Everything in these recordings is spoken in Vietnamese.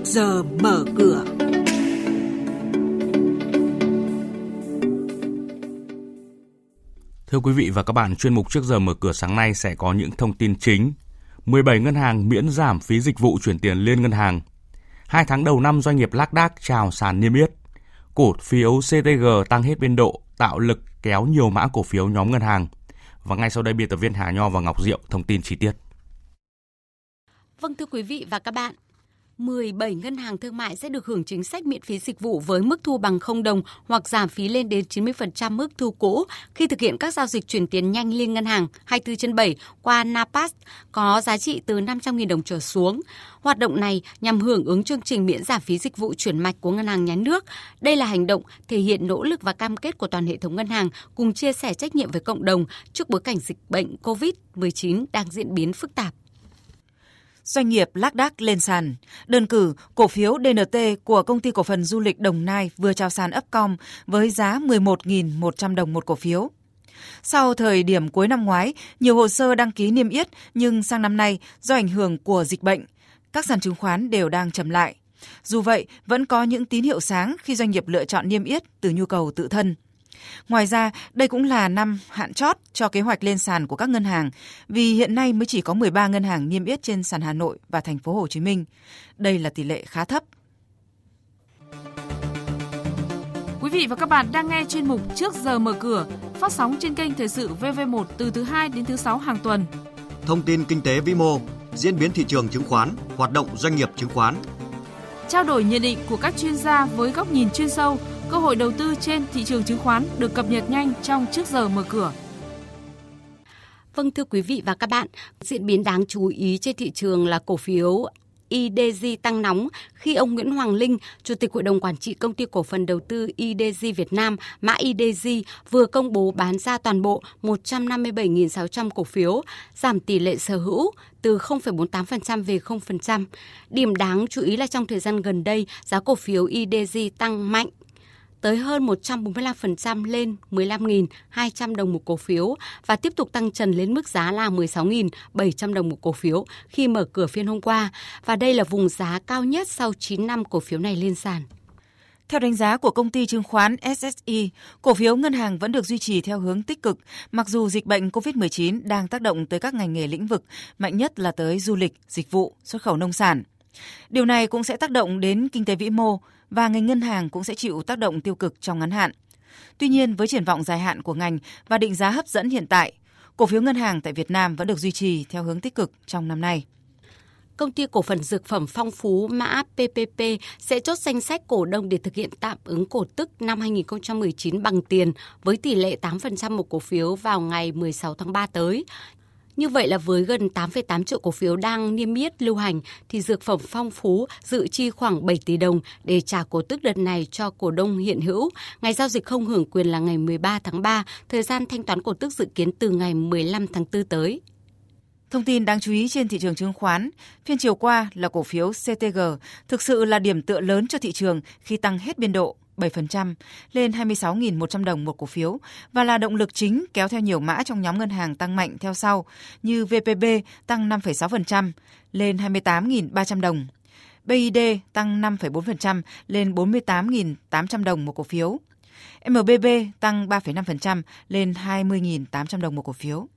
trước giờ mở cửa. Thưa quý vị và các bạn, chuyên mục trước giờ mở cửa sáng nay sẽ có những thông tin chính. 17 ngân hàng miễn giảm phí dịch vụ chuyển tiền liên ngân hàng. Hai tháng đầu năm doanh nghiệp lác đác chào sàn niêm yết. Cổ phiếu CTG tăng hết biên độ, tạo lực kéo nhiều mã cổ phiếu nhóm ngân hàng. Và ngay sau đây biên tập viên Hà Nho và Ngọc Diệu thông tin chi tiết. Vâng thưa quý vị và các bạn, 17 ngân hàng thương mại sẽ được hưởng chính sách miễn phí dịch vụ với mức thu bằng 0 đồng hoặc giảm phí lên đến 90% mức thu cũ khi thực hiện các giao dịch chuyển tiền nhanh liên ngân hàng 24 trên 7 qua NAPAS có giá trị từ 500.000 đồng trở xuống. Hoạt động này nhằm hưởng ứng chương trình miễn giảm phí dịch vụ chuyển mạch của Ngân hàng Nhà nước. Đây là hành động thể hiện nỗ lực và cam kết của toàn hệ thống ngân hàng cùng chia sẻ trách nhiệm với cộng đồng trước bối cảnh dịch bệnh COVID-19 đang diễn biến phức tạp doanh nghiệp lác đác lên sàn. Đơn cử, cổ phiếu DNT của công ty cổ phần du lịch Đồng Nai vừa chào sàn Upcom với giá 11.100 đồng một cổ phiếu. Sau thời điểm cuối năm ngoái, nhiều hồ sơ đăng ký niêm yết nhưng sang năm nay do ảnh hưởng của dịch bệnh, các sàn chứng khoán đều đang chậm lại. Dù vậy, vẫn có những tín hiệu sáng khi doanh nghiệp lựa chọn niêm yết từ nhu cầu tự thân. Ngoài ra, đây cũng là năm hạn chót cho kế hoạch lên sàn của các ngân hàng, vì hiện nay mới chỉ có 13 ngân hàng niêm yết trên sàn Hà Nội và thành phố Hồ Chí Minh. Đây là tỷ lệ khá thấp. Quý vị và các bạn đang nghe chuyên mục Trước giờ mở cửa, phát sóng trên kênh Thời sự VV1 từ thứ 2 đến thứ 6 hàng tuần. Thông tin kinh tế vĩ mô, diễn biến thị trường chứng khoán, hoạt động doanh nghiệp chứng khoán. Trao đổi nhận định của các chuyên gia với góc nhìn chuyên sâu – Cơ hội đầu tư trên thị trường chứng khoán được cập nhật nhanh trong trước giờ mở cửa. Vâng thưa quý vị và các bạn, diễn biến đáng chú ý trên thị trường là cổ phiếu IDG tăng nóng khi ông Nguyễn Hoàng Linh, Chủ tịch Hội đồng Quản trị Công ty Cổ phần Đầu tư IDG Việt Nam, mã IDG, vừa công bố bán ra toàn bộ 157.600 cổ phiếu, giảm tỷ lệ sở hữu từ 0,48% về 0%. Điểm đáng chú ý là trong thời gian gần đây, giá cổ phiếu IDG tăng mạnh tới hơn 145% lên 15.200 đồng một cổ phiếu và tiếp tục tăng trần lên mức giá là 16.700 đồng một cổ phiếu khi mở cửa phiên hôm qua và đây là vùng giá cao nhất sau 9 năm cổ phiếu này lên sàn. Theo đánh giá của công ty chứng khoán SSI, cổ phiếu ngân hàng vẫn được duy trì theo hướng tích cực, mặc dù dịch bệnh COVID-19 đang tác động tới các ngành nghề lĩnh vực, mạnh nhất là tới du lịch, dịch vụ, xuất khẩu nông sản. Điều này cũng sẽ tác động đến kinh tế vĩ mô và ngành ngân hàng cũng sẽ chịu tác động tiêu cực trong ngắn hạn. Tuy nhiên, với triển vọng dài hạn của ngành và định giá hấp dẫn hiện tại, cổ phiếu ngân hàng tại Việt Nam vẫn được duy trì theo hướng tích cực trong năm nay. Công ty cổ phần dược phẩm Phong Phú mã PPP sẽ chốt danh sách cổ đông để thực hiện tạm ứng cổ tức năm 2019 bằng tiền với tỷ lệ 8% một cổ phiếu vào ngày 16 tháng 3 tới. Như vậy là với gần 8,8 triệu cổ phiếu đang niêm yết lưu hành thì dược phẩm phong phú dự chi khoảng 7 tỷ đồng để trả cổ tức đợt này cho cổ đông hiện hữu. Ngày giao dịch không hưởng quyền là ngày 13 tháng 3, thời gian thanh toán cổ tức dự kiến từ ngày 15 tháng 4 tới. Thông tin đáng chú ý trên thị trường chứng khoán, phiên chiều qua là cổ phiếu CTG thực sự là điểm tựa lớn cho thị trường khi tăng hết biên độ 7% lên 26.100 đồng một cổ phiếu và là động lực chính kéo theo nhiều mã trong nhóm ngân hàng tăng mạnh theo sau như VPB tăng 5,6% lên 28.300 đồng. BID tăng 5,4% lên 48.800 đồng một cổ phiếu. MBB tăng 3,5% lên 20.800 đồng một cổ phiếu.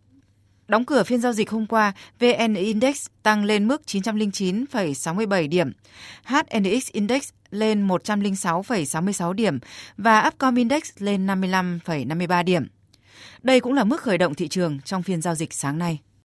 Đóng cửa phiên giao dịch hôm qua, VN Index tăng lên mức 909,67 điểm, HNX Index lên 106,66 điểm và Upcom Index lên 55,53 điểm. Đây cũng là mức khởi động thị trường trong phiên giao dịch sáng nay.